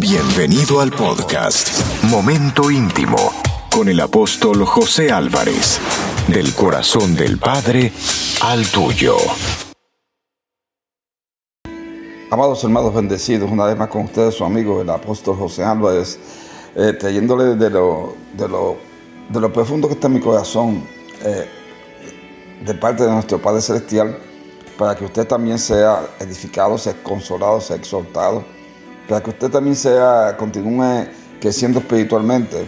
Bienvenido al podcast Momento Íntimo con el apóstol José Álvarez, del corazón del Padre al tuyo. Amados hermanos bendecidos, una vez más con ustedes su amigo el apóstol José Álvarez, eh, trayéndole de lo, de, lo, de lo profundo que está en mi corazón, eh, de parte de nuestro Padre Celestial, para que usted también sea edificado, sea consolado, sea exhortado, para que usted también sea, continúe creciendo espiritualmente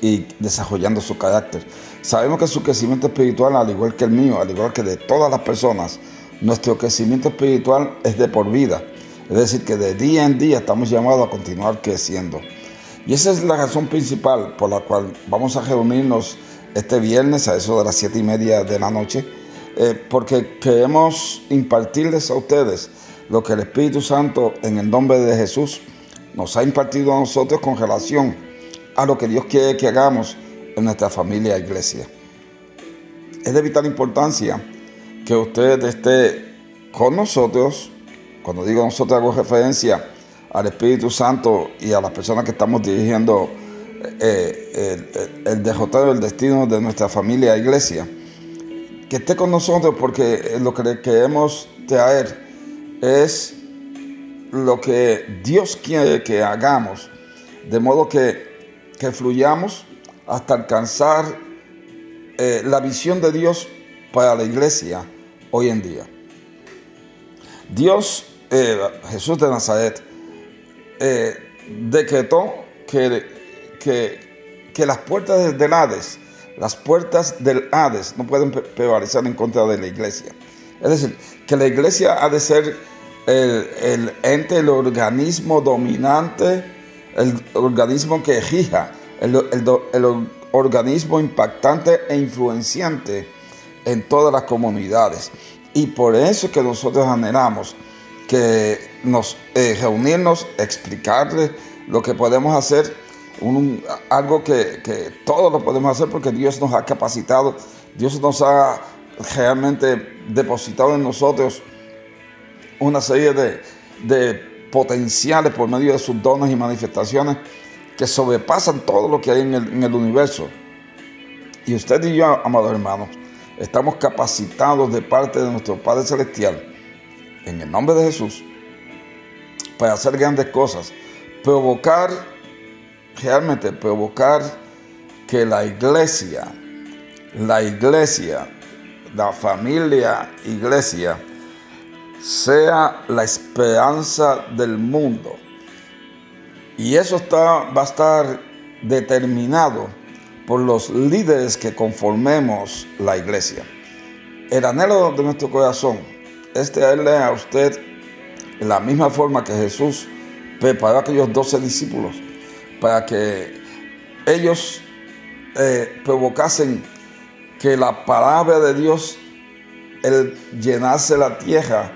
y, desarrollando su carácter. Sabemos que su crecimiento espiritual, al igual que el mío, al igual que de todas las personas, nuestro crecimiento espiritual es de por vida. Es decir, que de día en día estamos llamados a continuar creciendo. Y esa es la razón principal por la cual vamos a reunirnos este viernes a eso de las siete y media de la noche eh, porque queremos impartirles a ustedes lo que el Espíritu Santo en el nombre de Jesús nos ha impartido a nosotros con relación a lo que Dios quiere que hagamos en nuestra familia e iglesia. Es de vital importancia que usted esté con nosotros, cuando digo nosotros hago referencia al Espíritu Santo y a las personas que estamos dirigiendo eh, el, el, el, el destino de nuestra familia e iglesia. Que esté con nosotros porque lo que queremos traer es lo que Dios quiere que hagamos, de modo que, que fluyamos hasta alcanzar eh, la visión de Dios para la iglesia hoy en día. Dios, eh, Jesús de Nazaret, eh, decretó que, que, que las puertas del Hades las puertas del Hades no pueden prevalecer en contra de la iglesia. Es decir, que la iglesia ha de ser el, ente, el organismo dominante, el organismo que rija, el, organismo impactante e influenciante en todas las comunidades. Y por eso que nosotros anhelamos que nos eh, reunirnos, explicarle lo que podemos hacer algo que, todos lo podemos hacer porque Dios nos ha capacitado, Dios nos ha realmente depositado en nosotros una serie de, potenciales por medio de sus dones y manifestaciones que sobrepasan todo lo que hay en el, en el universo. Y usted y yo, amados hermanos, estamos capacitados de parte de nuestro Padre Celestial, en el nombre de Jesús, para hacer grandes cosas, provocar realmente provocar que la iglesia, la iglesia, la familia iglesia, sea la esperanza del mundo. Y eso va a estar determinado por los líderes que conformemos la iglesia. El anhelo de nuestro corazón es traerle a usted la misma forma que Jesús preparó a aquellos doce discípulos para que ellos eh, provocasen que la palabra de Dios el llenase la tierra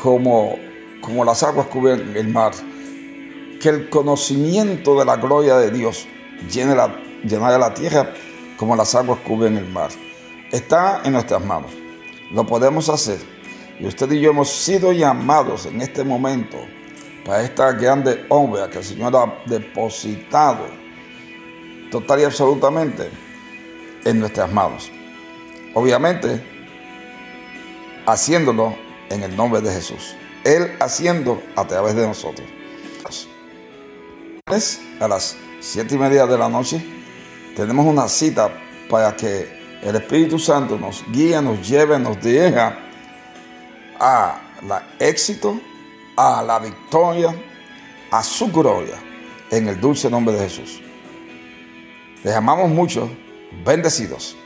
como, como las aguas cubren el mar. Que el conocimiento de la gloria de Dios llene la, la tierra como las aguas cubren el mar. Está en nuestras manos. Lo podemos hacer. Y usted y yo hemos sido llamados en este momento para esta grande obra que el Señor ha depositado total y absolutamente en nuestras manos. Obviamente, haciéndolo en el nombre de Jesús. Él haciendo a través de nosotros. A las siete y media de la noche tenemos una cita para que el Espíritu Santo nos guíe, nos lleve, nos dirija a la éxito a la victoria, a su gloria, en el dulce nombre de Jesús. Les amamos mucho, bendecidos.